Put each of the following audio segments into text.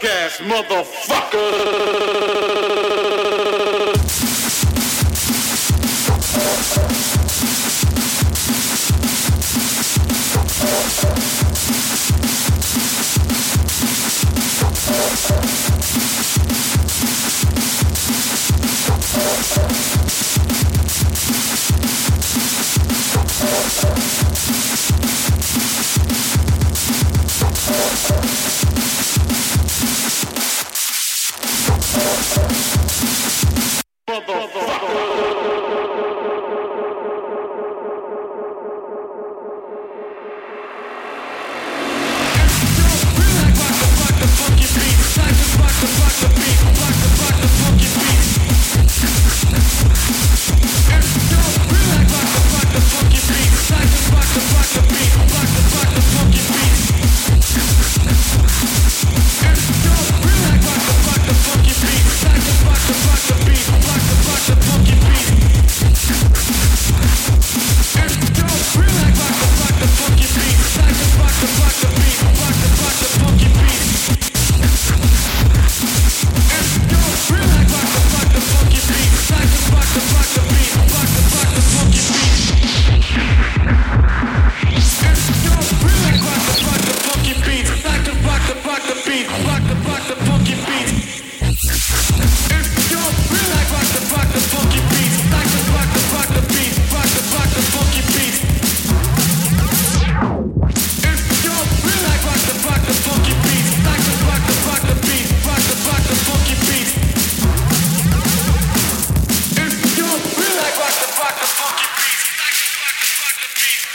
black ass motherfucker. Motherfucker. rock the beat, rock the, rock the funky beat.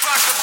you